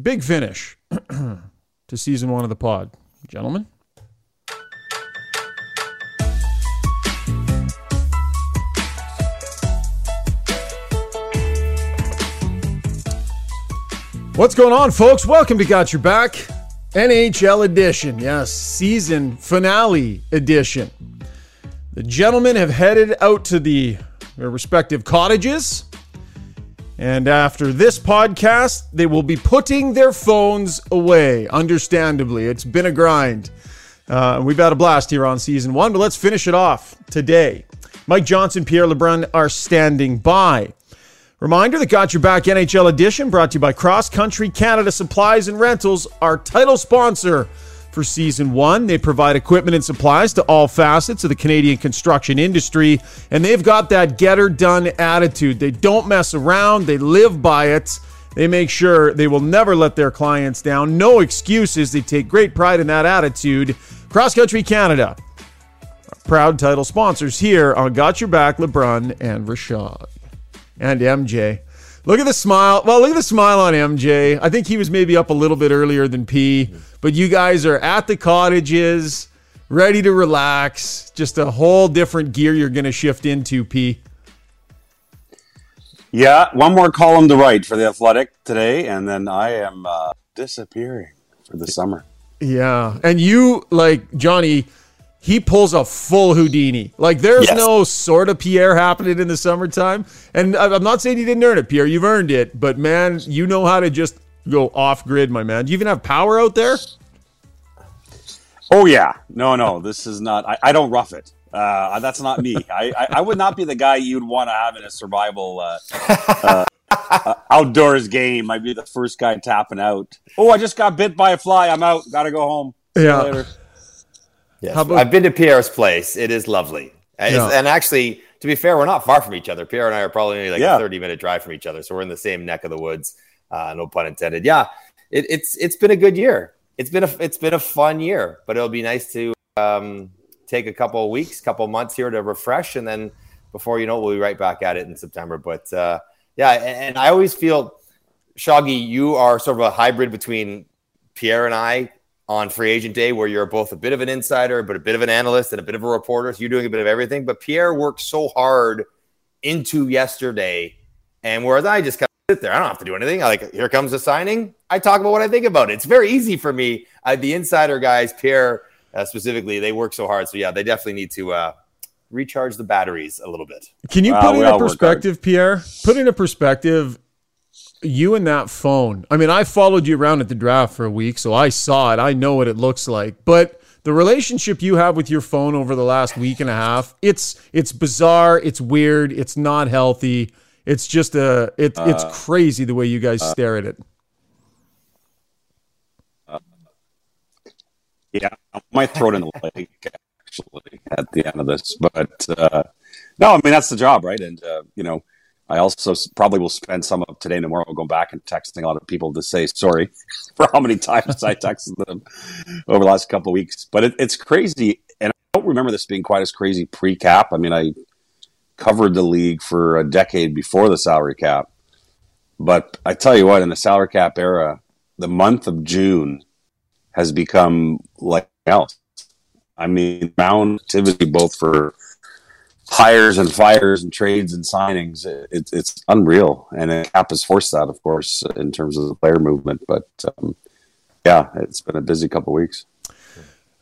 big finish to season one of the pod. Gentlemen? What's going on, folks? Welcome to Got Your Back, NHL edition. Yes, season finale edition. The gentlemen have headed out to the their respective cottages. And after this podcast, they will be putting their phones away. Understandably, it's been a grind. Uh, we've had a blast here on season one, but let's finish it off today. Mike Johnson, Pierre LeBrun are standing by. Reminder that Got Your Back NHL edition brought to you by Cross Country Canada Supplies and Rentals, our title sponsor for season one. They provide equipment and supplies to all facets of the Canadian construction industry, and they've got that get her done attitude. They don't mess around, they live by it. They make sure they will never let their clients down. No excuses. They take great pride in that attitude. Cross Country Canada, proud title sponsors here on Got Your Back, LeBrun and Rashad and MJ. Look at the smile. Well, look at the smile on MJ. I think he was maybe up a little bit earlier than P, but you guys are at the cottages, ready to relax. Just a whole different gear you're going to shift into, P. Yeah, one more column to write for the Athletic today, and then I am uh, disappearing for the summer. Yeah, and you like Johnny he pulls a full Houdini. Like there's yes. no sort of Pierre happening in the summertime. And I'm not saying you didn't earn it, Pierre. You've earned it. But man, you know how to just go off grid, my man. Do you even have power out there? Oh yeah, no, no. This is not. I, I don't rough it. Uh, that's not me. I, I, I, would not be the guy you'd want to have in a survival uh, uh, uh, outdoors game. I'd be the first guy tapping out. Oh, I just got bit by a fly. I'm out. Got to go home. See yeah. Yes. About- I've been to Pierre's place. It is lovely. Yeah. And actually, to be fair, we're not far from each other. Pierre and I are probably like yeah. a 30 minute drive from each other. So we're in the same neck of the woods. Uh, no pun intended. Yeah. It, it's it's been a good year. It's been a it's been a fun year, but it'll be nice to um, take a couple of weeks, couple of months here to refresh, and then before you know, it, we'll be right back at it in September. But uh, yeah, and, and I always feel, Shoggy, you are sort of a hybrid between Pierre and I on free agent day where you're both a bit of an insider, but a bit of an analyst and a bit of a reporter. So you're doing a bit of everything. But Pierre worked so hard into yesterday. And whereas I just kind of sit there, I don't have to do anything. I like, here comes the signing. I talk about what I think about it. It's very easy for me. Uh, the insider guys, Pierre uh, specifically, they work so hard. So yeah, they definitely need to uh, recharge the batteries a little bit. Can you put in a perspective, Pierre? Put in a perspective you and that phone. I mean, I followed you around at the draft for a week, so I saw it. I know what it looks like. But the relationship you have with your phone over the last week and a half, it's it's bizarre, it's weird, it's not healthy. It's just a it, uh, it's crazy the way you guys uh, stare at it. Uh, yeah, I might throw it in the lake actually at the end of this, but uh, no, I mean that's the job, right? And uh, you know I also probably will spend some of today and tomorrow going back and texting a lot of people to say sorry for how many times I texted them over the last couple of weeks. But it, it's crazy, and I don't remember this being quite as crazy pre-cap. I mean, I covered the league for a decade before the salary cap, but I tell you what, in the salary cap era, the month of June has become like else. I mean, amount activity both for hires and fires and trades and signings. It, it's unreal, and Cap has forced that, of course, in terms of the player movement. But um, yeah, it's been a busy couple weeks.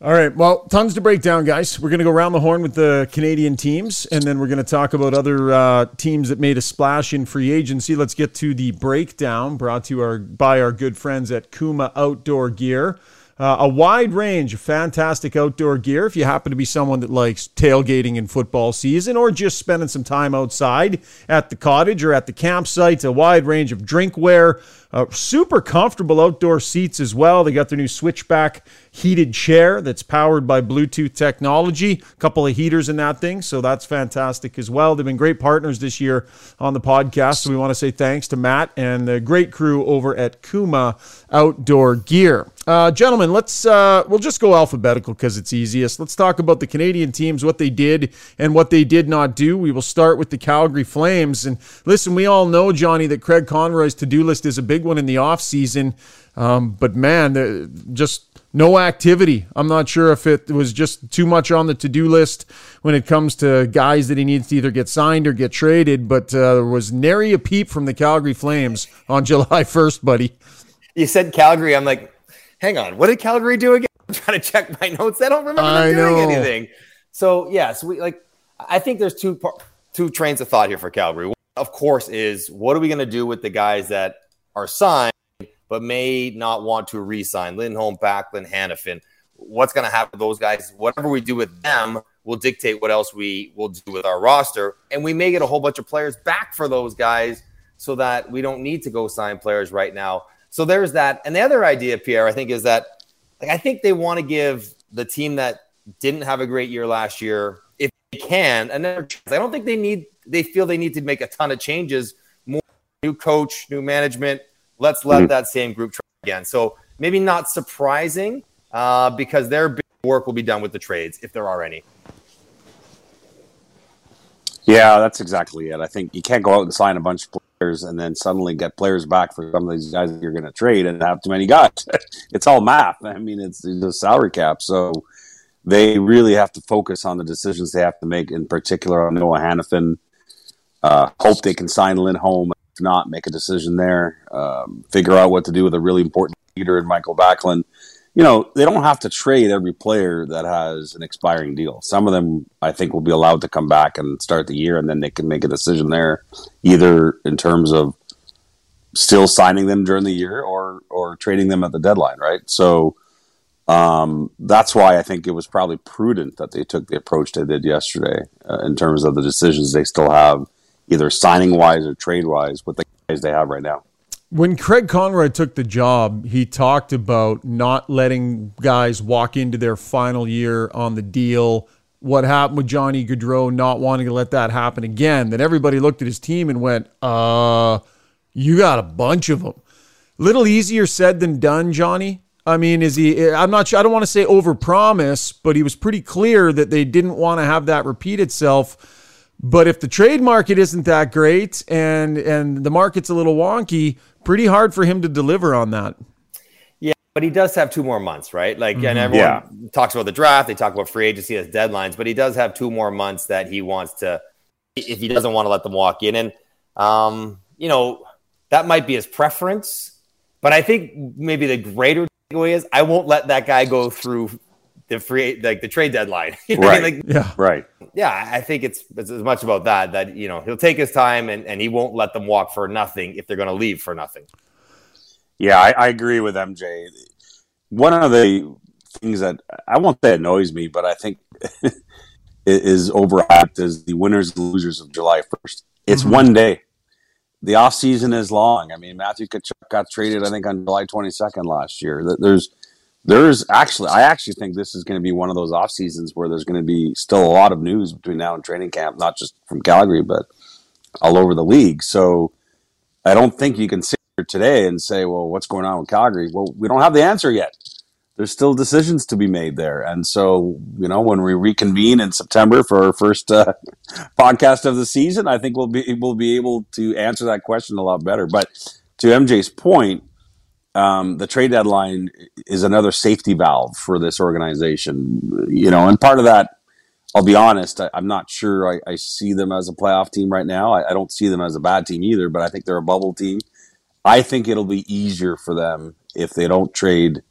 All right. Well, tons to break down, guys. We're going to go around the horn with the Canadian teams, and then we're going to talk about other uh, teams that made a splash in free agency. Let's get to the breakdown brought to our by our good friends at Kuma Outdoor Gear. Uh, a wide range of fantastic outdoor gear if you happen to be someone that likes tailgating in football season or just spending some time outside at the cottage or at the campsite. A wide range of drinkware, uh, super comfortable outdoor seats as well. They got their new switchback heated chair that's powered by Bluetooth technology. A couple of heaters in that thing, so that's fantastic as well. They've been great partners this year on the podcast, so we want to say thanks to Matt and the great crew over at Kuma Outdoor Gear. Uh, gentlemen, let's uh, we'll just go alphabetical because it's easiest. Let's talk about the Canadian teams, what they did and what they did not do. We will start with the Calgary Flames. And listen, we all know Johnny that Craig Conroy's to-do list is a big one in the offseason. Um, but man, just no activity. I'm not sure if it was just too much on the to do list when it comes to guys that he needs to either get signed or get traded. But uh, there was nary a peep from the Calgary Flames on July 1st, buddy. You said Calgary. I'm like, hang on. What did Calgary do again? I'm trying to check my notes. I don't remember them doing know. anything. So, yeah, so we like, I think there's two, two trains of thought here for Calgary. One, of course, is what are we going to do with the guys that are signed? but may not want to re-sign Lindholm, Backlund, Hanifin. What's going to happen with those guys? Whatever we do with them will dictate what else we will do with our roster, and we may get a whole bunch of players back for those guys, so that we don't need to go sign players right now. So there's that. And the other idea, Pierre, I think, is that like I think they want to give the team that didn't have a great year last year, if they can, another chance. I don't think they need. They feel they need to make a ton of changes. New coach, new management Let's let mm-hmm. that same group try again. So maybe not surprising uh, because their big work will be done with the trades if there are any. Yeah, that's exactly it. I think you can't go out and sign a bunch of players and then suddenly get players back for some of these guys that you're going to trade and have too many guys. it's all math. I mean, it's, it's a salary cap. So they really have to focus on the decisions they have to make, in particular on Noah Hanifin. Uh, hope they can sign Lindholm not, make a decision there. Um, figure out what to do with a really important leader in Mikael Backlund. You know, they don't have to trade every player that has an expiring deal. Some of them, I think, will be allowed to come back and start the year, and then they can make a decision there, either in terms of still signing them during the year or or trading them at the deadline, right? So um, that's why I think it was probably prudent that they took the approach they did yesterday uh, in terms of the decisions they still have either signing wise or trade wise with the guys they have right now. When Craig Conroy took the job, he talked about not letting guys walk into their final year on the deal. What happened with Johnny Gaudreau not wanting to let that happen again? That everybody looked at his team and went, "Uh, you got a bunch of them." Little easier said than done, Johnny. I mean, is he? I'm not sure. I don't want to say overpromise, but he was pretty clear that they didn't want to have that repeat itself but if the trade market isn't that great and and the market's a little wonky, pretty hard for him to deliver on that. Yeah, but he does have two more months, right? Like, mm-hmm. and everyone yeah. talks about the draft, they talk about free agency as deadlines, but he does have two more months that he wants to, if he doesn't want to let them walk in. And, um, you know, that might be his preference, but I think maybe the greater takeaway is I won't let that guy go through the free like the trade deadline. You know right. I mean? like, yeah. Right. Yeah. I think it's, it's as much about that that you know he'll take his time and, and he won't let them walk for nothing if they're going to leave for nothing. Yeah, I, I agree with MJ. One of the things that I won't say annoys me, but I think is overhyped is the winners and losers of July 1st. It's mm-hmm. one day. The off season is long. I mean, Matthew Tkachuk got traded, I think, on July 22nd last year. There's there's actually, I actually think this is going to be one of those off seasons where there's going to be still a lot of news between now and training camp, not just from Calgary, but all over the league. So I don't think you can sit here today and say, well, what's going on with Calgary? Well, we don't have the answer yet. There's still decisions to be made there. And so, you know, when we reconvene in September for our first uh, podcast of the season, I think we'll be, we'll be able to answer that question a lot better. But to MJ's point, um, the trade deadline is another safety valve for this organization. You know, and part of that, I'll be honest, I, am not sure I, I, see them as a playoff team right now. I, I, don't see them as a bad team either, but I think they're a bubble team. I think it'll be easier for them if they don't trade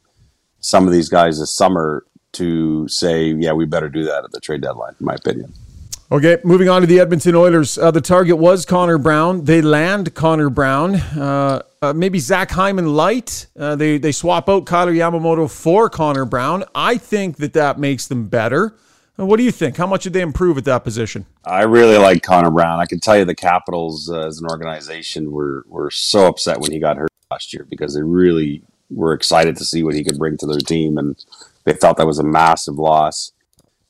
some of these guys this summer to say, yeah, we better do that at the trade deadline, in my opinion. Okay, moving on to the Edmonton Oilers. Uh, the target was Connor Brown. They land Connor Brown. Uh, uh, maybe Zach Hyman light. Uh, they they swap out Kailer Yamamoto for Connor Brown. I think that that makes them better. Uh, what do you think? How much did they improve at that position? I really like Connor Brown. I can tell you the Capitals uh, as an organization were were so upset when he got hurt last year because they really were excited to see what he could bring to their team, and they thought that was a massive loss.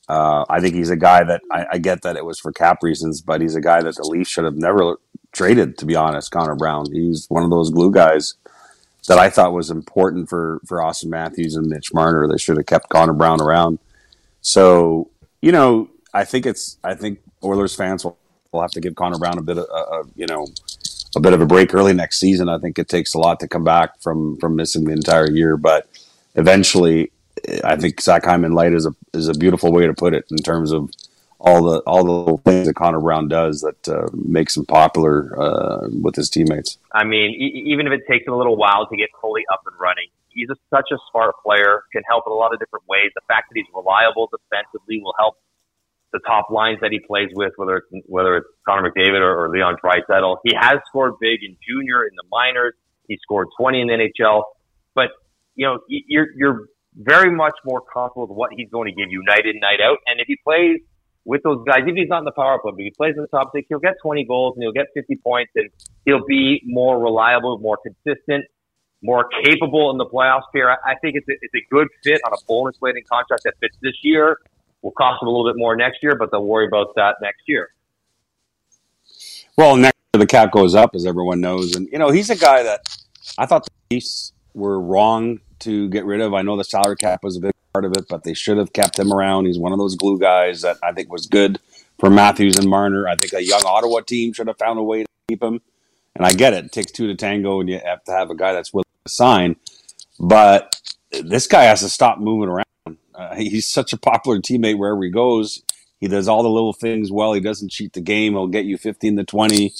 Uh, I think he's a guy that I, I, get that it was for cap reasons, but he's a guy that the Leafs should have never traded. To be honest, Connor Brown, he's one of those glue guys that I thought was important for for Auston Matthews and Mitch Marner. They should have kept Connor Brown around. So you know, I think it's I think Oilers fans will, will have to give Connor Brown a bit of uh, you know a bit of a break early next season. I think it takes a lot to come back from from missing the entire year, but eventually, I think Zach Hyman light is a is a beautiful way to put it in terms of all the all the little things that Connor Brown does that uh, makes him popular uh, with his teammates. I mean, e- even if it takes him a little while to get fully up and running, he's a, such a smart player. Can help in a lot of different ways. The fact that he's reliable defensively will help the top lines that he plays with, whether it's whether it's Connor McDavid or, or Leon Draisaitl. He has scored big in junior, in the minors. He scored 20 in the NHL, but you know you're you're very much more comfortable with what he's going to give you night in, night out. And if he plays with those guys, if he's not in the power play, but he plays in the top six, he'll get 20 goals and he'll get 50 points and he'll be more reliable, more consistent, more capable in the playoffs here. I think it's a, it's a good fit on a bonus weighting contract that fits this year. Will cost them a little bit more next year, but they'll worry about that next year. Well, next year the cap goes up, as everyone knows, and you know he's a guy that I thought the Chiefs were wrong to get rid of. I know the salary cap was a big part of it, but they should have kept him around. He's one of those glue guys that I think was good for Matthews and Marner. I think a young Ottawa team should have found a way to keep him. And I get it; it takes two to tango, and you have to have a guy that's willing to sign. But this guy has to stop moving around. Uh, he's such a popular teammate wherever he goes. He does all the little things well. He doesn't cheat the game. He'll get you 15 to 20.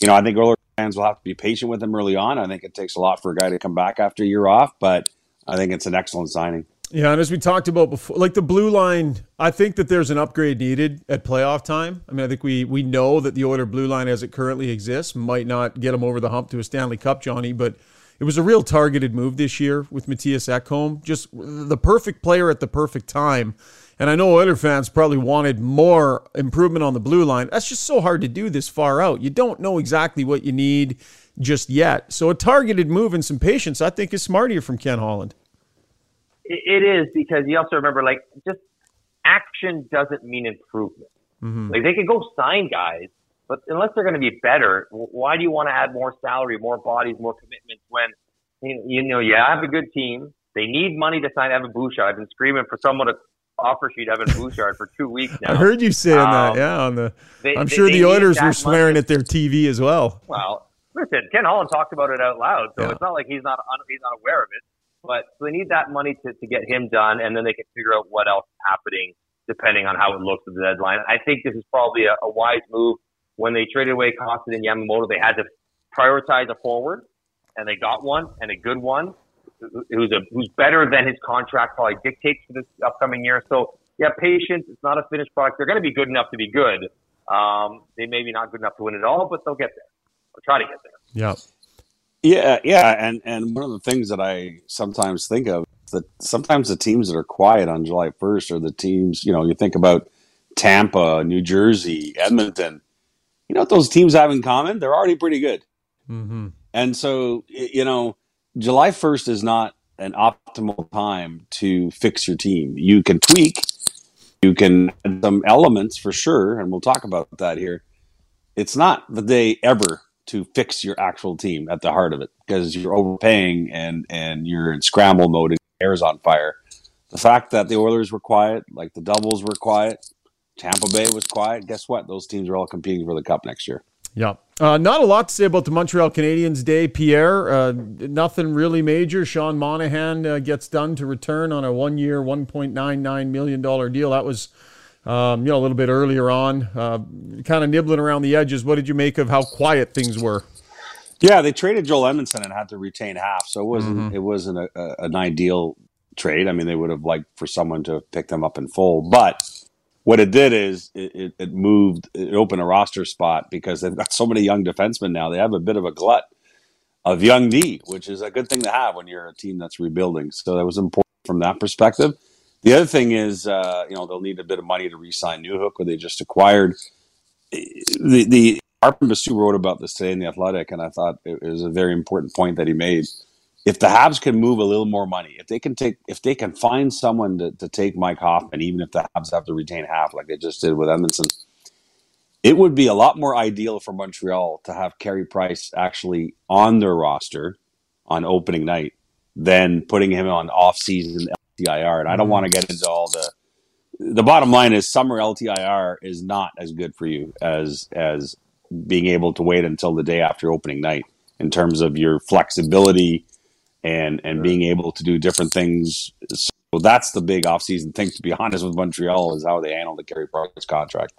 You know, I think Oilers fans will have to be patient with him early on. I think it takes a lot for a guy to come back after a year off, but I think it's an excellent signing. Yeah, and as we talked about before, like the blue line, I think that there's an upgrade needed at playoff time. I mean, I think we we know that the Oiler blue line as it currently exists might not get them over the hump to a Stanley Cup, Johnny, but it was a real targeted move this year with Mattias Ekholm, just the perfect player at the perfect time. And I know Oiler fans probably wanted more improvement on the blue line. That's just so hard to do this far out. You don't know exactly what you need just yet. So a targeted move and some patience, I think, is smart here from Ken Holland. It is because you also remember, like, just action doesn't mean improvement. Mm-hmm. Like they can go sign guys, but unless they're going to be better, why do you want to add more salary, more bodies, more commitments when you know you have a good team? They need money to sign Evan Bouchard. I've been screaming for someone to offer sheet Evan Bouchard for two weeks now. I heard you saying um, that. Yeah, on the. They, I'm sure they the Oilers were swearing money. at their TV as well. Well, listen, Ken Holland talked about it out loud, so yeah. it's not like he's not he's not aware of it. But so they need that money to, to get him done, and then they can figure out what else is happening depending on how it looks at the deadline. I think this is probably a, a wise move. When they traded away Kostin and Yamamoto, they had to prioritize a forward, and they got one and a good one who's a who's better than his contract probably dictates for this upcoming year. So yeah, patience. It's not a finished product. They're going to be good enough to be good. Um, they may be not good enough to win it all, but they'll get there or try to get there. Yeah. Yeah, yeah, and and one of the things that I sometimes think of is that sometimes the teams that are quiet on July first are the teams. You know, you think about Tampa, New Jersey, Edmonton. You know what those teams have in common? They're already pretty good. Mm-hmm. And so, you know, July 1st is not an optimal time to fix your team. You can tweak, you can add some elements for sure, and we'll talk about that here. It's not the day ever to fix your actual team at the heart of it because you're overpaying and and you're in scramble mode and air's on fire. The fact that the Oilers were quiet, like the Devils were quiet, Tampa Bay was quiet. Guess what? Those teams are all competing for the cup next year. Yeah. Uh, not a lot to say about the Montreal Canadiens day, Pierre. Uh, nothing really major. Sean Monahan uh, gets done to return on a one year, $1.99 million deal. That was, um, you know, a little bit earlier on, uh, kind of nibbling around the edges. What did you make of how quiet things were? Yeah, they traded Joel Edmundson and had to retain half, so it wasn't mm-hmm. it wasn't a, a, an ideal trade. I mean, they would have liked for someone to pick them up in full, but what it did is it, it, it, moved, it opened a roster spot because they've got so many young defensemen now. They have a bit of a glut of young D, which is a good thing to have when you're a team that's rebuilding. So that was important from that perspective. The other thing is, uh, you know, they'll need a bit of money to re-sign Newhook, who they just acquired. The the Arpon Basu wrote about this today in the Athletic, and I thought it was a very important point that he made if the Habs can move a little more money, if they can take, if they can find someone to, to take Mike Hoffman, even if the Habs have to retain half, like they just did with Edmundson, it would be a lot more ideal for Montreal to have Carey Price actually on their roster on opening night than putting him on off-season LTIR. And I don't mm-hmm. want to get into all the. The bottom line is summer LTIR is not as good for you as as being able to wait until the day after opening night in terms of your flexibility and and being able to do different things. So that's the big offseason thing. To be honest with Montreal, is how they handle the Carey Price contract.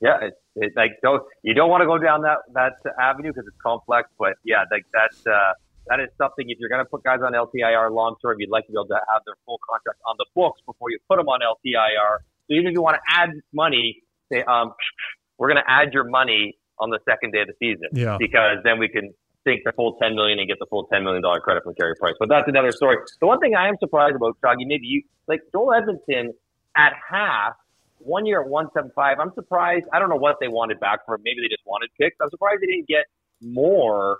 Yeah, it's it, like don't you don't want to go down that that avenue because it's complex. But yeah, like that uh, that is something. If you're going to put guys on LTIR long term, you'd like to be able to have their full contract on the books before you put them on LTIR. So even if you want to add money, say um, we're going to add your money on the second day of the season, yeah. because then we can sink the full ten million and get the full ten million dollar credit from Carey Price. But that's another story. The one thing I am surprised about, Shaggy, maybe you like Joel Edmundson at half one year at 175. I'm surprised. I don't know what they wanted back for him. Maybe they just wanted picks. I'm surprised they didn't get more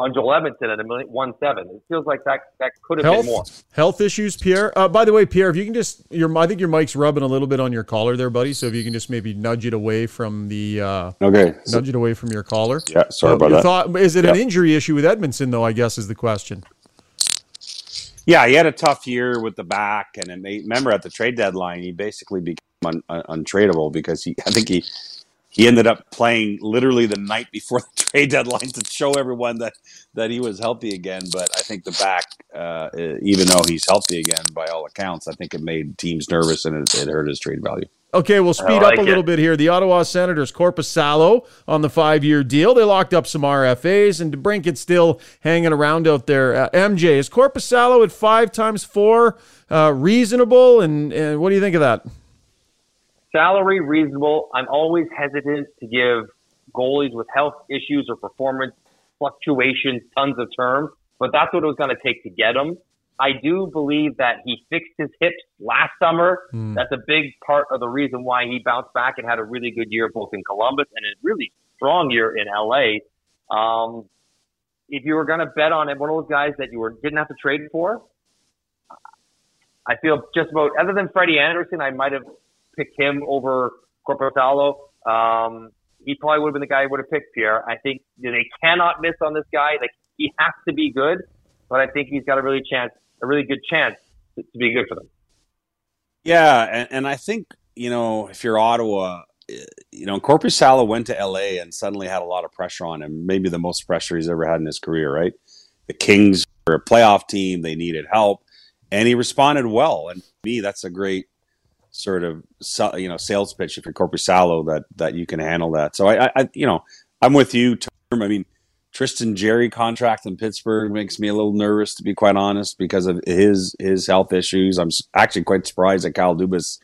on Joel Edmundson at a million one seven. It feels like that that could have health, been more. Health issues, Pierre. Uh, by the way, Pierre, if you can just your I think your mic's rubbing a little bit on your collar there, buddy. So if you can just maybe nudge it away from the uh, okay, nudge it away from your collar. Yeah, sorry uh, about that. Thought, is it an injury issue with Edmundson though? I guess is the question. Yeah, he had a tough year with the back, and it made, remember at the trade deadline, he basically became un, un, untradeable because he, I think he, he ended up playing literally the night before the trade deadline to show everyone that that he was healthy again. But I think the back, uh, even though he's healthy again by all accounts, I think it made teams nervous and it, it hurt his trade value. Okay, we'll speed like up a little bit here. The Ottawa Senators, Korpisalo on the five-year deal. They locked up some RFAs, and DeBrincat still hanging around out there. Uh, MJ, is Korpisalo at five times four uh, reasonable? And, and what do you think of that? Salary reasonable. I'm always hesitant to give goalies with health issues or performance fluctuations tons of term, but that's what it was going to take to get him. I do believe that he fixed his hips last summer. Mm. That's a big part of the reason why he bounced back and had a really good year both in Columbus and a really strong year in LA. Um, if you were going to bet on it, one of those guys that you were didn't have to trade for, I feel just about other than Freddie Andersen, I might have picked him over Korpisalo. Um, he probably would have been the guy who would have picked Pierre. I think they cannot miss on this guy. Like he has to be good, but I think he's got a really chance a really good chance to, to be good for them. Yeah, and, and, I think you know if you're Ottawa, you know Korpisalo went to LA and suddenly had a lot of pressure on him. Maybe the most pressure he's ever had in his career. Right, the Kings were a playoff team; they needed help, and he responded well. And me, that's a great sort of you know sales pitch if you're Korpisalo that that you can handle that. So I, I you know I'm with you. Term. I mean Tristan Jarry contract in Pittsburgh makes me a little nervous, to be quite honest, because of his his health issues. I'm actually quite surprised that Kyle Dubas,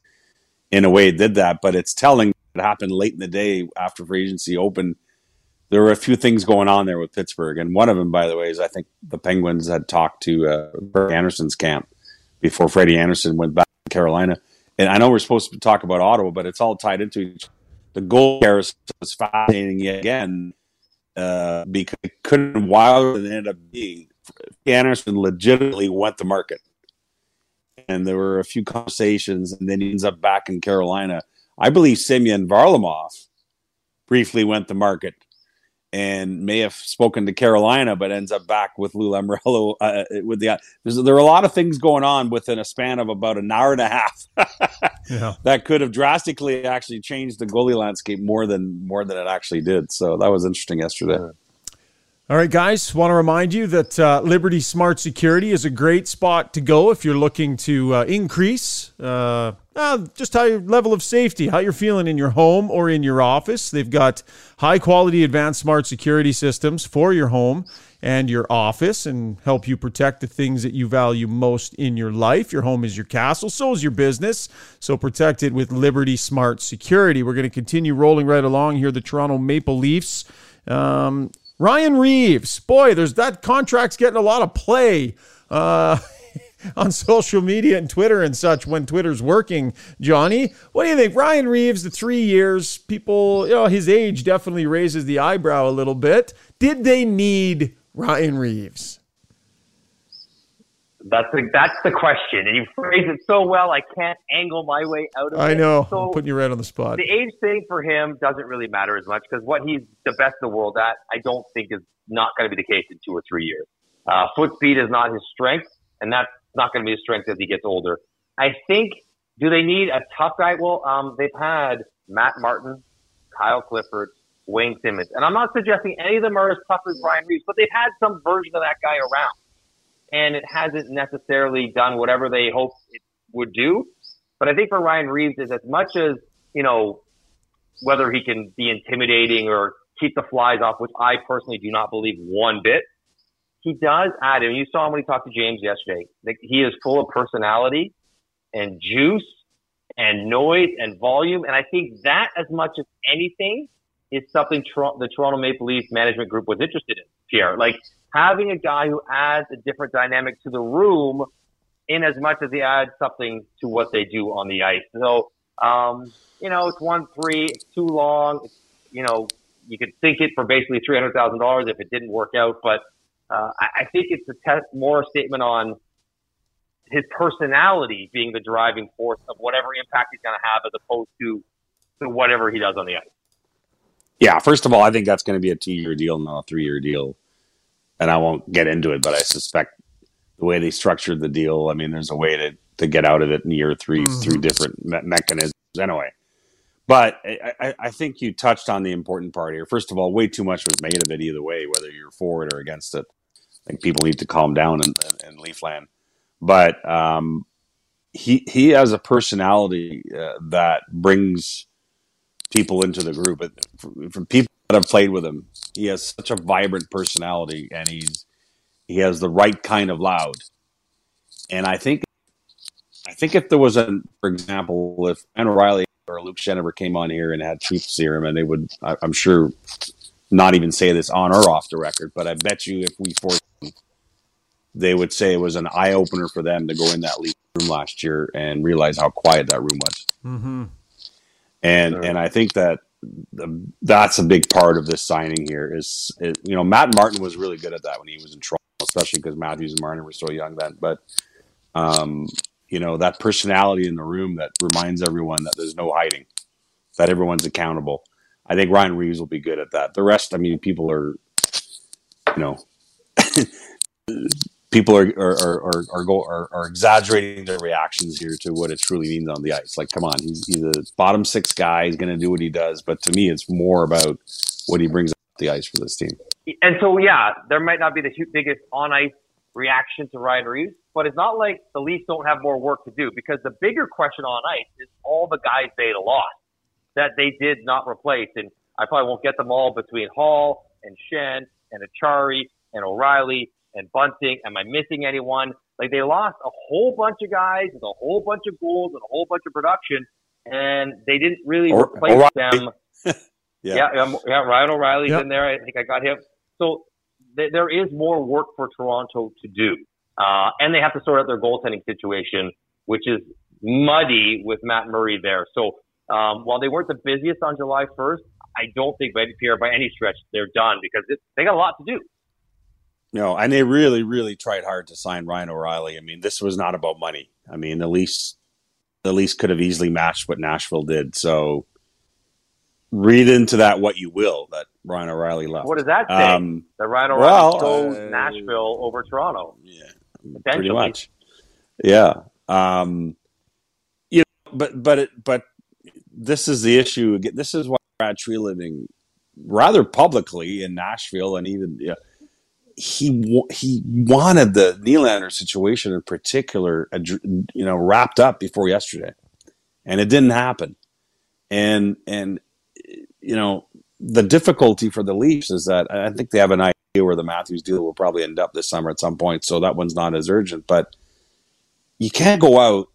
in a way, did that. But it's telling it happened late in the day after free agency opened. There were a few things going on there with Pittsburgh, and one of them, by the way, is I think the Penguins had talked to uh, Andersen's camp before Freddie Andersen went back to Carolina. And I know we're supposed to talk about Ottawa, but it's all tied into each. The goal carousel was fascinating yet again uh, because it couldn't wilder than ended up being. Andersen legitimately went to market. And there were a few conversations, and then he ends up back in Carolina. I believe Semyon Varlamov briefly went to market and may have spoken to Carolina, but ends up back with Lou Lamoriello. Uh, with the there are a lot of things going on within a span of about an hour and a half yeah. that could have drastically actually changed the goalie landscape more than more than it actually did. So that was interesting yesterday. All right, guys, want to remind you that uh, Liberty Smart Security is a great spot to go if you're looking to uh, increase uh, uh, just how your level of safety, how you're feeling in your home or in your office. They've got high quality advanced smart security systems for your home and your office and help you protect the things that you value most in your life. Your home is your castle, so is your business. So protect it with Liberty Smart Security. We're going to continue rolling right along here. The Toronto Maple Leafs. Um, Ryan Reaves, boy, there's that contract's getting a lot of play uh, on social media and Twitter and such when Twitter's working. Johnny, what do you think? Ryan Reaves, the three years, people, you know, his age definitely raises the eyebrow a little bit. Did they need Ryan Reaves? That's the that's the question, and you phrase it so well. I can't angle my way out of I it. I know. So I'm putting you right on the spot. The age thing for him doesn't really matter as much because what he's the best in the world at, I don't think is not going to be the case in two or three years. Uh, foot speed is not his strength, and that's not going to be his strength as he gets older. I think. Do they need a tough guy? Well, um, they've had Matt Martin Kyle Clifford, Wayne Simmonds. And I'm not suggesting any of them are as tough as Ryan Reaves, but they've had some version of that guy around. And it hasn't necessarily done whatever they hoped it would do. But I think for Ryan Reaves is as much as, you know, whether he can be intimidating or keep the flies off, which I personally do not believe one bit. He does add, and you saw him when he talked to James yesterday. Like he is full of personality and juice and noise and volume. And I think that as much as anything is something the Toronto Maple Leafs management group was interested in, Pierre. Like having a guy who adds a different dynamic to the room in as much as he adds something to what they do on the ice. So, um, you know, it's one three, it's too long. It's, you know, you could think it for basically three hundred thousand dollars if it didn't work out. But uh, I, I think it's a test, more a statement on his personality being the driving force of whatever impact he's going to have, as opposed to, to whatever he does on the ice. Yeah, first of all, I think that's going to be a two-year deal, not a three-year deal, and I won't get into it. But I suspect the way they structured the deal, I mean, there's a way to to get out of it in year 3 mm-hmm. through different me- mechanisms. Anyway, but I, I, think you touched on the important part here. First of all, way too much was made of it either way, whether you're for it or against it. I think people need to calm down in, in, Leafland. But um, he he has a personality uh, that brings people into the group. From people that have played with him, he has such a vibrant personality, and he's he has the right kind of loud. And I think I think if there was a, for example, if Ryan O'Reilly or Luke Schenn ever came on here and had truth serum, and they would, I, am sure, not even say this on or off the record, but I bet you if we forced them, they would say it was an eye opener for them to go in that room last year and realize how quiet that room was. Mm-hmm. And sure. and I think that that's a big part of this signing here is, is, you know Matt Martin was really good at that when he was in Toronto, especially because Matthews and Martin were so young then. But um, you know that personality in the room that reminds everyone that there's no hiding, that everyone's accountable. I think Ryan Reaves will be good at that. The rest, I mean, people are, you know, people are are are are, go, are, are exaggerating their reactions here to what it truly means on the ice. Like, come on, he's he's a bottom six guy. He's going to do what he does, but to me, it's more about what he brings up the ice for this team. And so, yeah, there might not be the biggest on ice reaction to Ryan Reaves, but it's not like the Leafs don't have more work to do because the bigger question on ice is all the guys they lost that they did not replace. And I probably won't get them all between Hall and Schenn and Acciari and O'Reilly and Bunting. Am I missing anyone? Like they lost a whole bunch of guys with a whole bunch of goals and a whole bunch of production, and they didn't really or, replace O'Reilly. them. yeah, yeah, um, yeah. Ryan O'Reilly's yep. in there. I think I got him. So th- there is more work for Toronto to do. Uh, and they have to sort out their goaltending situation, which is muddy with Matt Murray there. So um, while they weren't the busiest on July 1st, I don't think Pierre by any stretch they're done because it, they got a lot to do. No, and they really, really tried hard to sign Ryan O'Reilly. I mean, this was not about money. I mean, the Leafs, the Leafs could have easily matched what Nashville did. So read into that what you will. That Ryan O'Reilly left. What does that say? Um, that Ryan O'Reilly well, chose uh, Nashville over Toronto. Yeah, pretty much. Yeah. Um, you know, but but it, but this is the issue. This is why Brad Treliving, rather publicly in Nashville, and even yeah, he he wanted the Nylander situation in particular, you know, wrapped up before yesterday, and it didn't happen. And and you know, the difficulty for the Leafs is that I think they have an idea where the Matthews deal will probably end up this summer at some point, so that one's not as urgent. But you can't go out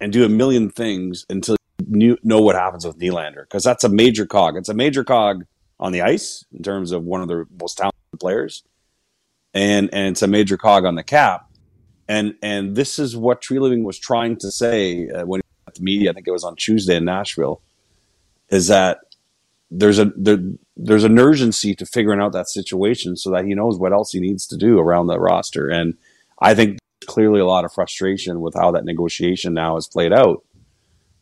and do a million things until you know what happens with Nylander, because that's a major cog. It's a major cog on the ice in terms of one of the most talented players, and and it's a major cog on the cap. And and this is what Treliving was trying to say uh, when he at the media. I think it was on Tuesday in Nashville, is that there's a there, there's an urgency to figuring out that situation so that he knows what else he needs to do around the roster. And I think clearly a lot of frustration with how that negotiation now has played out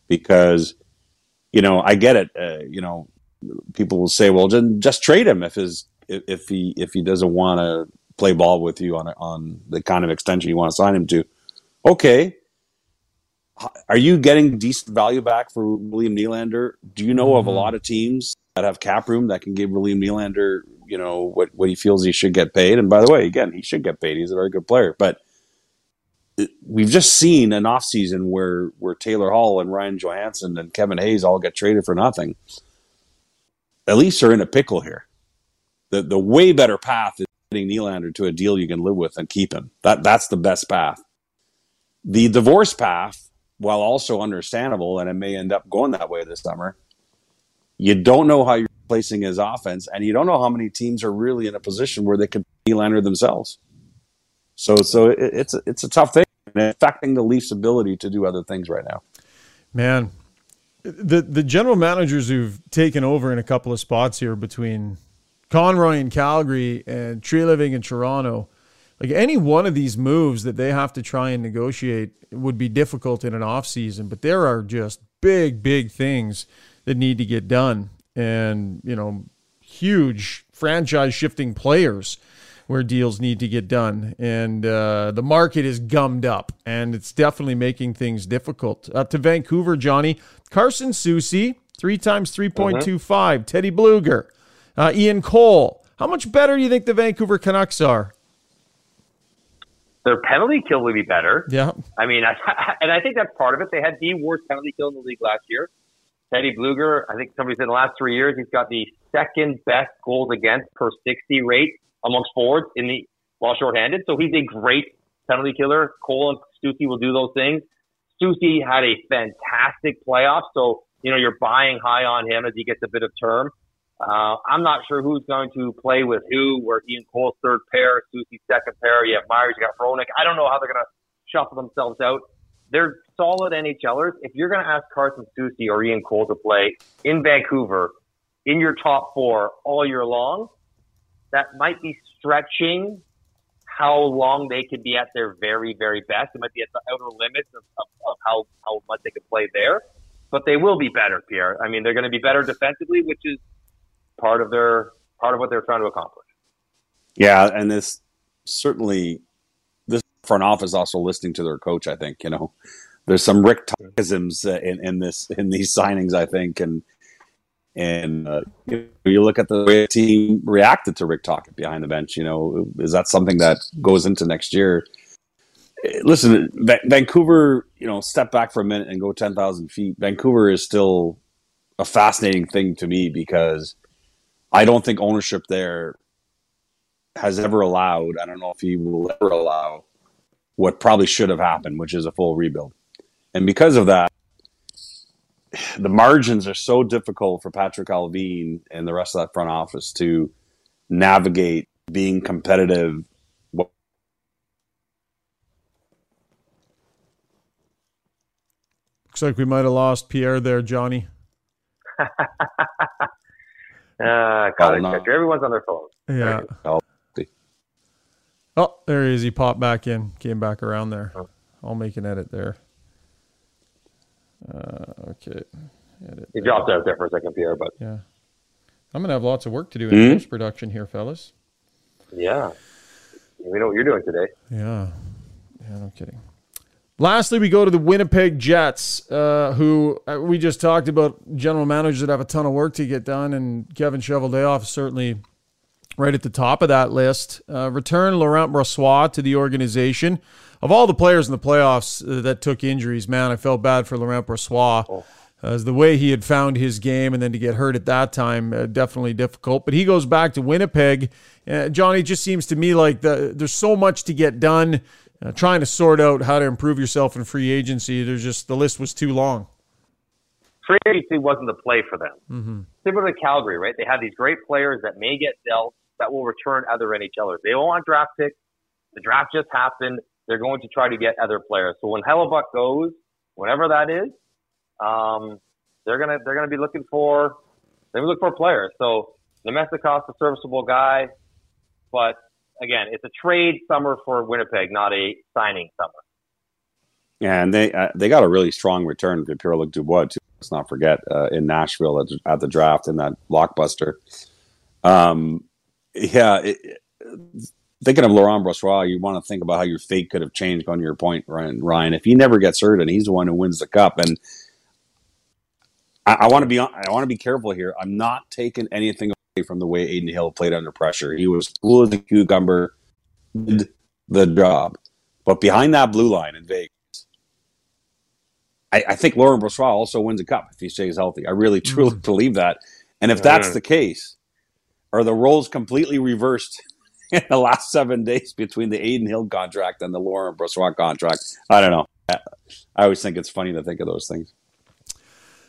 because you know I get it. Uh, you know, people will say, "Well, just, just trade him if his if, if he if he doesn't want to play ball with you on on the kind of extension you want to sign him to." Okay, are you getting decent value back for William Nylander? Do you know mm-hmm. of a mm-hmm. lot of teams that have cap room that can give William Nylander, you know, what, what he feels he should get paid? And by the way, again, he should get paid. He's a very good player. But we've just seen an offseason where where Taylor Hall and Ryan Johansen and Kevin Hayes all get traded for nothing. At least are in a pickle here. The the way better path is getting Nylander to a deal you can live with and keep him. That that's the best path. The divorce path, while also understandable, and it may end up going that way this summer, you don't know how you're placing his offense, and you don't know how many teams are really in a position where they can Nylander themselves. So so it, it's a, it's a tough thing, and affecting the Leafs' ability to do other things right now. Man, the the general managers who've taken over in a couple of spots here between Conroy in Calgary and Treliving in Toronto, like any one of these moves that they have to try and negotiate would be difficult in an off season. But there are just big, big things that need to get done, and you know, huge franchise shifting players where deals need to get done. And uh, the market is gummed up, and it's definitely making things difficult. Uh, to Vancouver, Johnny Carson Soucy, three times 3.25. Uh-huh. Teddy Blueger, uh, Ian Cole. How much better do you think the Vancouver Canucks are? Their penalty kill would be better. Yeah. I mean, I, and I think that's part of it. They had the worst penalty kill in the league last year. Teddy Blueger, I think somebody said in the last three years, he's got the second best goals against per 60 rate amongst forwards in the while shorthanded. So he's a great penalty killer. Cole and Soucy will do those things. Soucy had a fantastic playoff, so you know you're buying high on him as he gets a bit of term. Uh, I'm not sure who's going to play with who. Where Ian Cole's third pair, Soucy's second pair. You have Myers, you got Hronek. I don't know how they're going to shuffle themselves out. They're solid NHLers. If you're going to ask Carson Soucy or Ian Cole to play in Vancouver in your top four all year long, that might be stretching how long they could be at their very, very best. It might be at the outer limits of, of, of how, how much they could play there. But they will be better, Pierre. I mean, they're going to be better defensively, which is part of their part of what they're trying to accomplish. Yeah, and this certainly this front office also listening to their coach. I think you know there's some Rick Tockisms in, in this in these signings. I think and and uh, you, look at the way the team reacted to Rick Tocchet behind the bench. You know, is that something that goes into next year? Listen, Vancouver. You know, step back for a minute and go ten thousand feet. Vancouver is still a fascinating thing to me because I don't think ownership there has ever allowed. I don't know if he will ever allow what probably should have happened, which is a full rebuild. And because of that, the margins are so difficult for Patrick Allvin and the rest of that front office to navigate being competitive. Looks like we might have lost Pierre there, Johnny. uh, college oh, no. Everyone's on their phone. Yeah. Oh, there he is. He popped back in, came back around there. Oh. I'll make an edit there. Uh, okay. Edit he dropped out there for a second, Pierre, but yeah, I'm gonna have lots of work to do in mm-hmm. post production here, fellas. Yeah, we know what you're doing today. Yeah, yeah, no kidding. Lastly, we go to the Winnipeg Jets, uh, who uh, we just talked about general managers that have a ton of work to get done, and Kevin Cheveldayoff is certainly right at the top of that list. Uh, return Laurent Brossoit to the organization of all the players in the playoffs uh, that took injuries, man, I felt bad for Laurent Brossoit. Oh. As the way he had found his game and then to get hurt at that time, uh, definitely difficult. But he goes back to Winnipeg. Uh, Johnny, just seems to me like the, there's so much to get done. Uh, trying to sort out how to improve yourself in free agency. There's just the list was too long. Free agency wasn't the play for them. Mm-hmm. Similar to Calgary, right? They have these great players that may get dealt that will return other NHLers. They don't want draft picks. The draft just happened they're going to try to get other players. So when Hellebuyck goes, whenever that is, um, they're gonna they're gonna be looking for they look for players. So Namestnikov's a serviceable guy, but again, it's a trade summer for Winnipeg, not a signing summer. Yeah, and they uh, they got a really strong return for Pierre Luc Dubois too. Let's not forget uh, in Nashville at, at, the draft in that blockbuster. Um, yeah, it, thinking of Laurent Brossoit, you want to think about how your fate could have changed. On your point, Ryan, Ryan, if he never gets hurt and he's the one who wins the cup, and I, I want to be, I want to be careful here. I'm not taking anything from the way Adin Hill played under pressure. He was cool as a cucumber, did the job, but behind that blue line in Vegas. I, I think Laurent Brossoit also wins a cup if he stays healthy. I really, truly mm. believe that. And if that's the case, are the roles completely reversed in the last seven days between the Adin Hill contract and the Laurent Brossoit contract. I don't know. I always think it's funny to think of those things.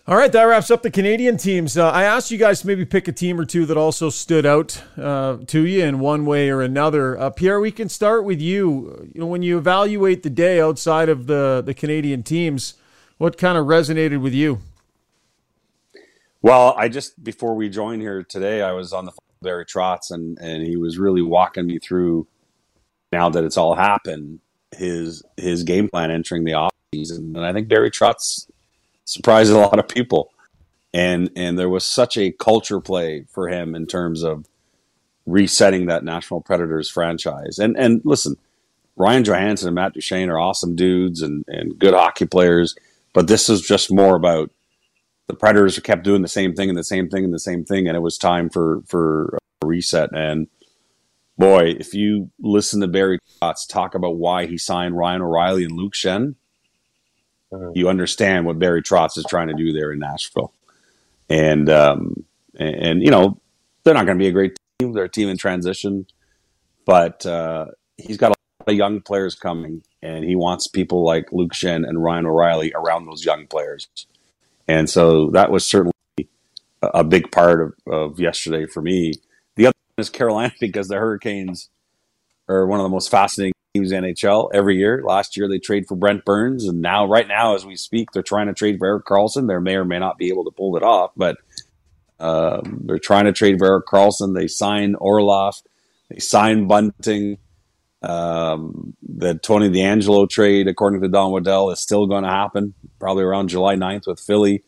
All right, that wraps up the Canadian teams. Uh, I asked you guys to maybe pick a team or two that also stood out uh, to you in one way or another. Uh, Pierre, we can start with you. You know, when you evaluate the day outside of the the Canadian teams, what kind of resonated with you? Well, I just before we joined here today, I was on the Barry Trotz, and and he was really walking me through. Now that it's all happened, his his game plan entering the off season, and I think Barry Trotz surprised a lot of people, and and there was such a culture play for him in terms of resetting that Nashville Predators franchise. And and listen, Ryan Johansen and Matt Duchene are awesome dudes and and good hockey players, but this is just more about the Predators kept doing the same thing and the same thing and the same thing, and it was time for for a reset. And boy, if you listen to Barry Trotz talk about why he signed Ryan O'Reilly and Luke Schenn, uh-huh. you understand what Barry Trotz is trying to do there in Nashville. And um, and, and you know they're not going to be a great team; they're a team in transition, but uh, he's got a lot of young players coming, and he wants people like Luke Schenn and Ryan O'Reilly around those young players. And so that was certainly a big part of, of yesterday for me. The other one is Carolina because the Hurricanes are one of the most fascinating teams NHL every year. Last year they trade for Brent Burns, and now, right now, as we speak, they're trying to trade for Erik Karlsson. They may or may not be able to pull it off, but um, they're trying to trade for Erik Karlsson. They signed Orlov, they signed Bunting. Um, the Tony DeAngelo trade, according to Don Waddell, is still going to happen probably around July 9th with Philly.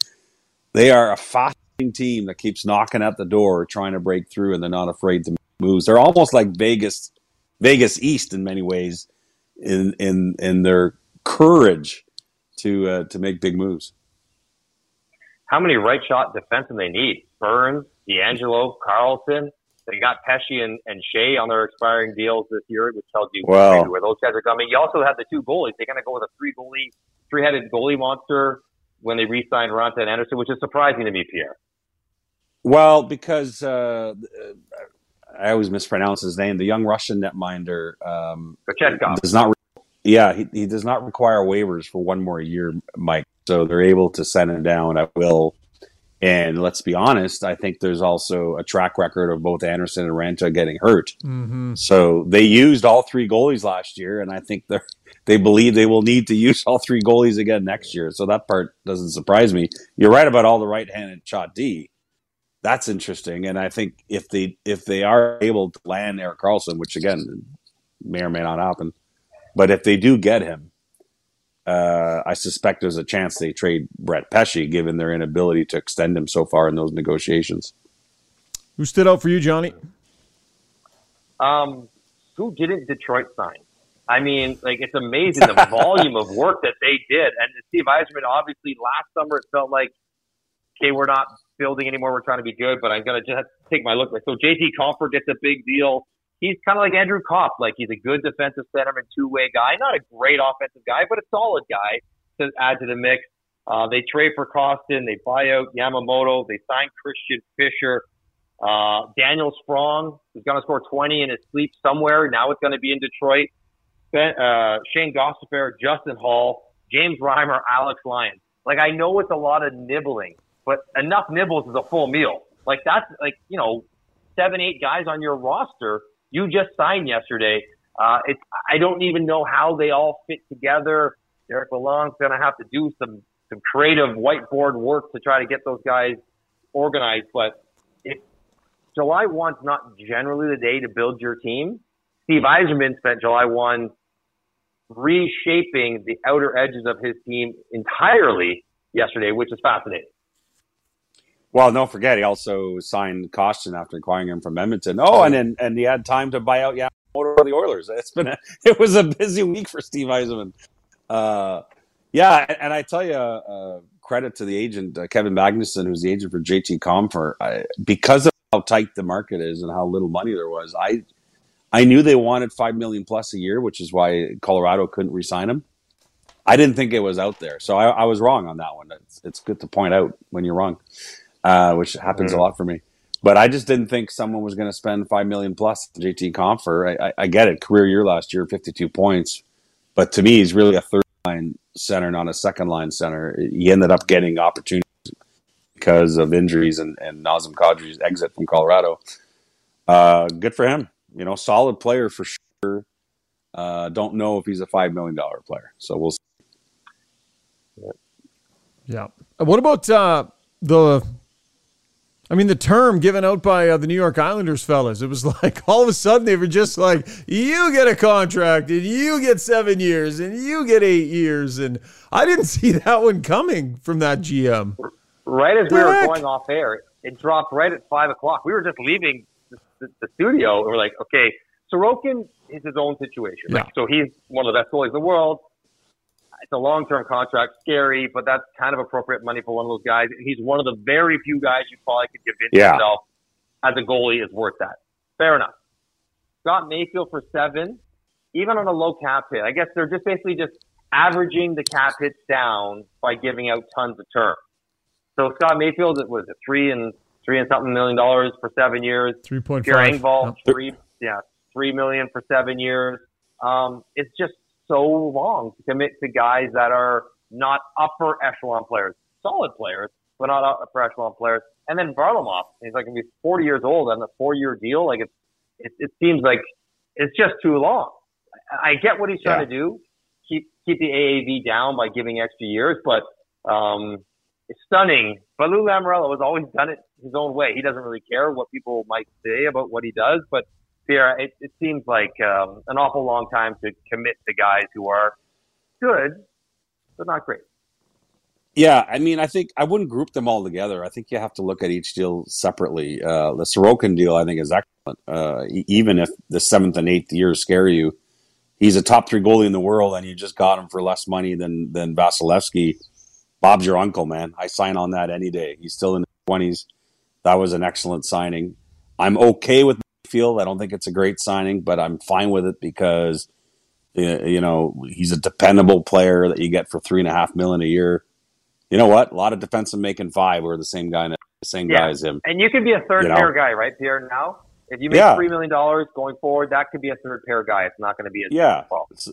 They are a fascinating team that keeps knocking at the door, trying to break through, and they're not afraid to move. They're almost like Vegas, Vegas East in many ways, in in in their courage to uh, to make big moves. How many right shot defensemen they need? Burns, DeAngelo, Karlsson. they got Pesce and, and Skjei on their expiring deals this year, which tells you well, where those guys are coming. You also have the two goalies. They're going to go with a three goalie, three headed goalie monster when they re-signed Raanta and Andersen, which is surprising to me, Pierre. Well, because uh, I always mispronounce his name. The young Russian netminder um, does not. Re- yeah, he, he does not require waivers for one more year, Mike. So they're able to send him down at will and let's be honest, I think there's also a track record of both Andersen and Raanta getting hurt. Mm-hmm. So they used all three goalies last year, and I think they they believe they will need to use all three goalies again next year. So that part doesn't surprise me. You're right about all the right-handed shot D. That's interesting, and I think if they if they are able to land Erik Karlsson, which again may or may not happen, but if they do get him, uh, I suspect there's a chance they trade Brett Pesce, given their inability to extend him so far in those negotiations. Who stood out for you, Johnny? Um, who didn't Detroit sign? I mean, like it's amazing the volume of work that they did. And Steve Yzerman, obviously, last summer it felt like, okay, we're not building anymore. We're trying to be good, but I'm gonna just take my look. So JT Compher gets a big deal he's kind of like Andrew Copp. Like he's a good defensive centerman, two way guy, not a great offensive guy, but a solid guy to add to the mix. Uh, they trade for Kostin. They buy out Yamamoto. They sign Christian Fischer. Uh, Daniel Sprong is going to score 20 in his sleep somewhere. Now it's going to be in Detroit. Ben, uh, Shayne Gostisbehere, Justin Holl, James Reimer, Alex Lyon. Like I know it's a lot of nibbling, but enough nibbles is a full meal. Like that's like you know seven, eight guys on your roster you just signed yesterday. Uh, it's I don't even know how they all fit together. Derek Lalonde's going to have to do some some creative whiteboard work to try to get those guys organized. But if July one's not generally the day to build your team, Steve Yzerman spent July one reshaping the outer edges of his team entirely yesterday, which is fascinating. Well, don't forget, he also signed Kostin after acquiring him from Edmonton. Oh, and then and he had time to buy out for the Oilers. It's been a, it was a busy week for Steve Yzerman. Uh, yeah, and I tell you, uh, credit to the agent uh, Kevin Magnuson, who's the agent for JT Compher. I, because of how tight the market is and how little money there was, I I knew they wanted five million plus a year, which is why Colorado couldn't re-sign him. I didn't think it was out there, so I, I was wrong on that one. It's, it's, good to point out when you're wrong, uh, which happens mm-hmm. a lot for me. But I just didn't think someone was going to spend five million plus on JT Compher. I, I, I, get it, career year last year, 52 points, but to me, he's really a third line center, not a second line center. He ended up getting opportunities because of injuries and, and Nazem Kadri's exit from Colorado. Uh, good for him. You know, solid player for sure. Uh, don't know if he's a five million dollar player, so we'll. see. Yeah. What about uh, the I mean, the term given out by uh, the New York Islanders fellas, it was like all of a sudden they were just like, you get a contract and you get seven years and you get eight years. And I didn't see that one coming from that GM. Right as we were going off air, it dropped right at five o'clock. We were just leaving the, the, the studio and we're like, okay, Sorokin is his own situation. Yeah. Right? So he's one of the best goalies in the world it's a long term contract, scary, but that's kind of appropriate money for one of those guys. He's one of the very few guys you probably could convince yeah. yourself as a goalie is worth that. Fair enough. Scott Mayfield for seven, even on a low cap hit. I guess they're just basically just averaging the cap hits down by giving out tons of term. So Scott Mayfield it was it three and three and something million dollars for seven years. Three point five. Pierre Engvall, three yeah, three million for seven years. Um, it's just so long to commit to guys that are not upper echelon players, solid players, but not upper echelon players. And then Varlamov, he's like, he's 40 years old on a four year deal. Like it, it, it seems like it's just too long. I get what he's trying yeah. to do. Keep, keep the AAV down by giving extra years, but, um, it's stunning. But Lou Lamoriello has always done it his own way. He doesn't really care what people might say about what he does, but Pierre, it, it seems like um, an awful long time to commit to guys who are good, but not great. Yeah, I mean, I think I wouldn't group them all together. I think you have to look at each deal separately. Uh, the Sorokin deal, I think, is excellent. Uh, even if the seventh and eighth years scare you, he's a top three goalie in the world, and you just got him for less money than than Vasilevskiy. Bob's your uncle, man. I sign on that any day. He's still in his twenties. That was an excellent signing. I'm okay with field. I don't think it's a great signing, but I'm fine with it because you know he's a dependable player that you get for three and a half million a year. You know what? A lot of defensemen making five or the same guy, the same yeah. guy as him. And you can be a third you pair know? guy, right, Pierre? Now, if you make yeah. three million dollars going forward, that could be a third pair guy. It's not going to be a yeah.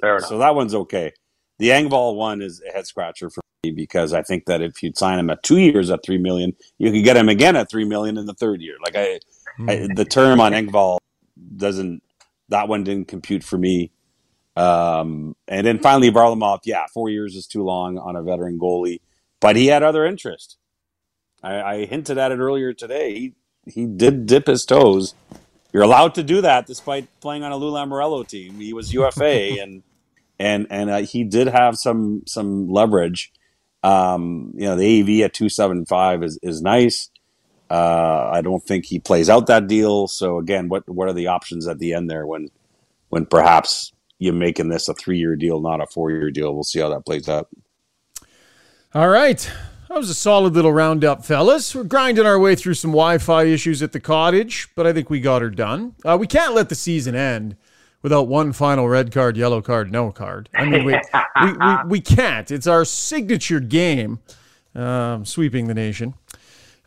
Fair enough. So that one's okay. The Engvall one is a head scratcher for me because I think that if you'd sign him at two years at three million, you could get him again at three million in the third year. Like I, I, the term on Engvall doesn't that one didn't compute for me. Um, and then finally Varlamov, yeah, four years is too long on a veteran goalie, but he had other interest. I, I hinted at it earlier today. He he did dip his toes. You're allowed to do that despite playing on a Lou Lamoriello team. He was UFA and and and uh, he did have some some leverage. Um, you know, the AV at two seven five is is nice. Uh, I don't think he plays out that deal. So again, what what are the options at the end there when when perhaps you're making this a three year deal, not a four year deal? We'll see how that plays out. All right. That was a solid little roundup, fellas. We're grinding our way through some Wi Fi issues at the cottage, but I think we got her done. Uh, we can't let the season end without one final red card, yellow card, no card. I mean, we, we, we, we, can't. It's our signature game, um, sweeping the nation.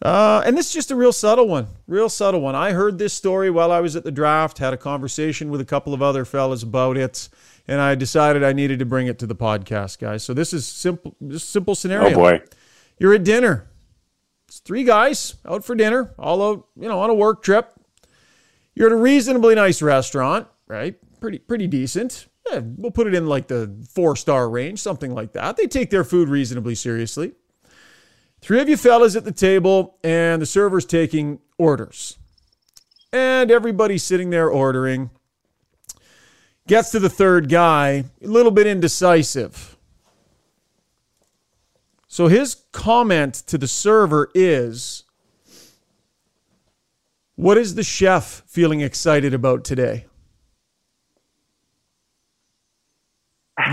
Uh, and this is just a real subtle one, real subtle one. I heard this story while I was at the draft, had a conversation with a couple of other fellas about it, and I decided I needed to bring it to the podcast, guys. So this is simple, just simple scenario. Oh boy, you're at dinner. It's three guys out for dinner, all out, you know, on a work trip. You're at a reasonably nice restaurant, right? Pretty, pretty decent. Yeah, we'll put it in like the four star range, something like that. They take their food reasonably seriously. Three of you fellas at the table, and the server's taking orders. And everybody's sitting there ordering. Gets to the third guy, a little bit indecisive. So his comment to the server is What is the chef feeling excited about today?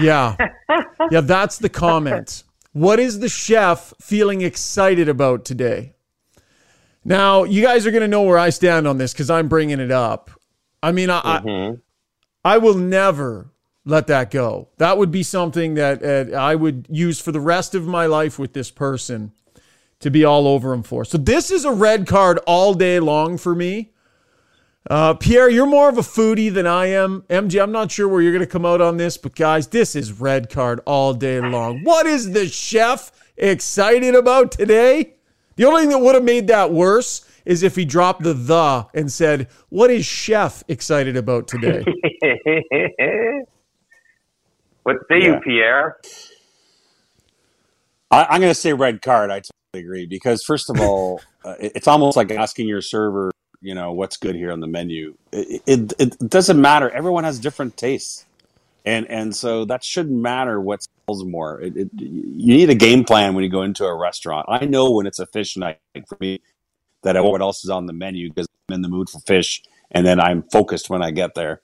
Yeah. Yeah, that's the comment. What is the chef feeling excited about today? Now, you guys are going to know where I stand on this because I'm bringing it up. I mean, I, mm-hmm. I, I will never let that go. That would be something that uh, I would use for the rest of my life with this person to be all over him for. So this is a red card all day long for me. Uh, Pierre, you're more of a foodie than I am. MG, I'm not sure where you're going to come out on this, but guys, this is red card all day long. What is the chef excited about today? The only thing that would have made that worse is if he dropped the the and said, What is chef excited about today? what say yeah. you, Pierre? I, am going to say red card. I totally agree because, first of all, uh, it's almost like asking your server you know what's good here on the menu. It, it, it doesn't matter. Everyone has different tastes, and and so that shouldn't matter what sells more. It, it, you need a game plan when you go into a restaurant. I know when it's a fish night for me that I what else is on the menu because I'm in the mood for fish, and then I'm focused when I get there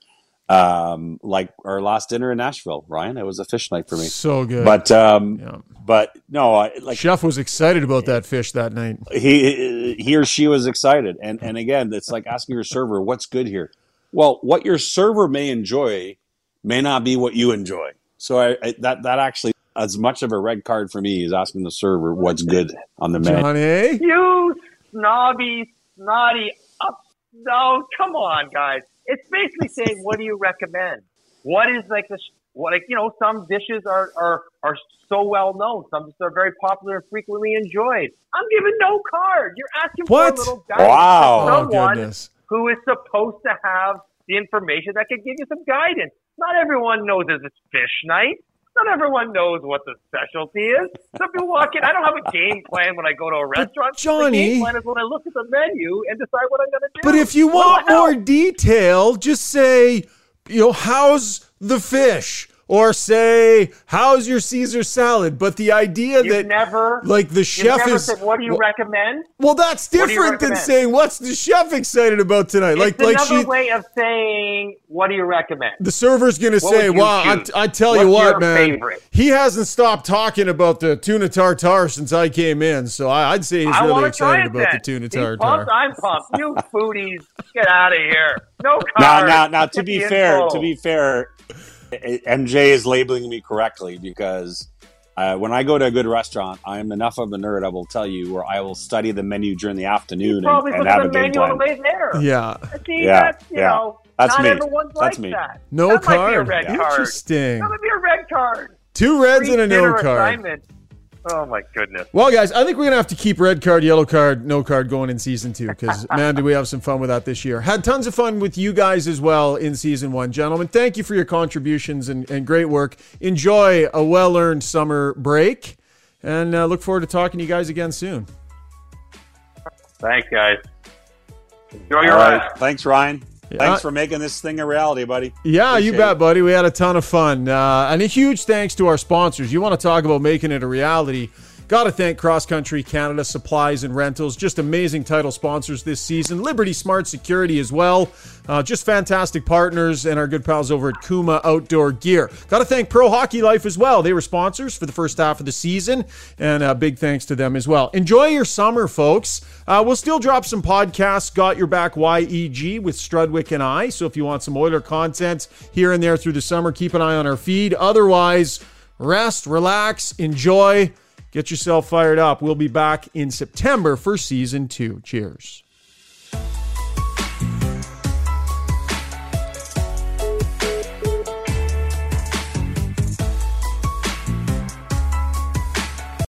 um, like our last dinner in Nashville, Ryan. It was a fish night for me. So good. But um, yeah. but no, I, like chef was excited about that fish that night. He he or she was excited, and and again, it's like asking your server, "What's good here?" Well, what your server may enjoy may not be what you enjoy. So I, I that that actually as much of a red card for me is asking the server what's good on the menu. Johnny, you snobby, snotty up. No, come on, guys. It's basically saying, what do you recommend? What is like the what like you know some dishes are are are so well known. Some dishes are very popular and frequently enjoyed. I'm giving no card. You're asking what? for a little guidance. Wow. Someone oh, who is supposed to have the information that could give you some guidance. Not everyone knows it's fish night. Not everyone knows what the specialty is. Some people walk in. I don't have a game plan when I go to a restaurant. But Johnny, the game plan is when I look at the menu and decide what I'm going to do. But if you want more detail, just say, you know, how's the fish? Or say, "How's your Caesar salad?" But the idea you've that never, like the chef is, said, "What do you well, recommend?" Well, that's different than saying, "What's the chef excited about tonight?" It's like, like another she, way of saying, "What do you recommend?" The server's gonna what say, "Well, I, I, tell What's you what, man, favorite? he hasn't stopped talking about the tuna tartare since I came in, so I, would say he's I really excited about then. the tuna tartare." Pumped, I'm pumped. You foodies, get out of here. No cars. Now, now, now. To be fair, to be fair, MJ is labeling me correctly because uh, when I go to a good restaurant, I'm enough of a nerd. I will tell you where I will study the menu during the afternoon and, and have a game plan. there. Yeah, See, yeah, that's, you yeah. Know, that's not me. Everyone's that's like me. That. No that card. Might be a red yeah. card. Interesting. That would be a red card. Two reds Free and a no card. Assignment. Oh my goodness. Well, guys, I think we're gonna have to keep red card, yellow card, no card going in season two because man, do we have some fun with that this year? Had tons of fun with you guys as well in season one, gentlemen. Thank you for your contributions and, and great work. Enjoy a well-earned summer break, and uh, look forward to talking to you guys again soon. Thanks, guys. Enjoy your ride. Thanks, Ryan. Thanks for making this thing a reality, buddy. Yeah, Appreciate you bet, it. buddy. We had a ton of fun. Uh, and a huge thanks to our sponsors. You want to talk about making it a reality? Got to thank Cross Country Canada Supplies and Rentals. Just amazing title sponsors this season. Liberty Smart Security as well. Uh, just fantastic partners and our good pals over at Kuma Outdoor Gear. Got to thank Pro Hockey Life as well. They were sponsors for the first half of the season, and uh, big thanks to them as well. Enjoy your summer, folks. Uh, we'll still drop some podcasts. Got Your Back YEG with Strudwick and I. So if you want some Oiler content here and there through the summer, keep an eye on our feed. Otherwise, rest, relax, enjoy. Get yourself fired up. We'll be back in September for season two. Cheers.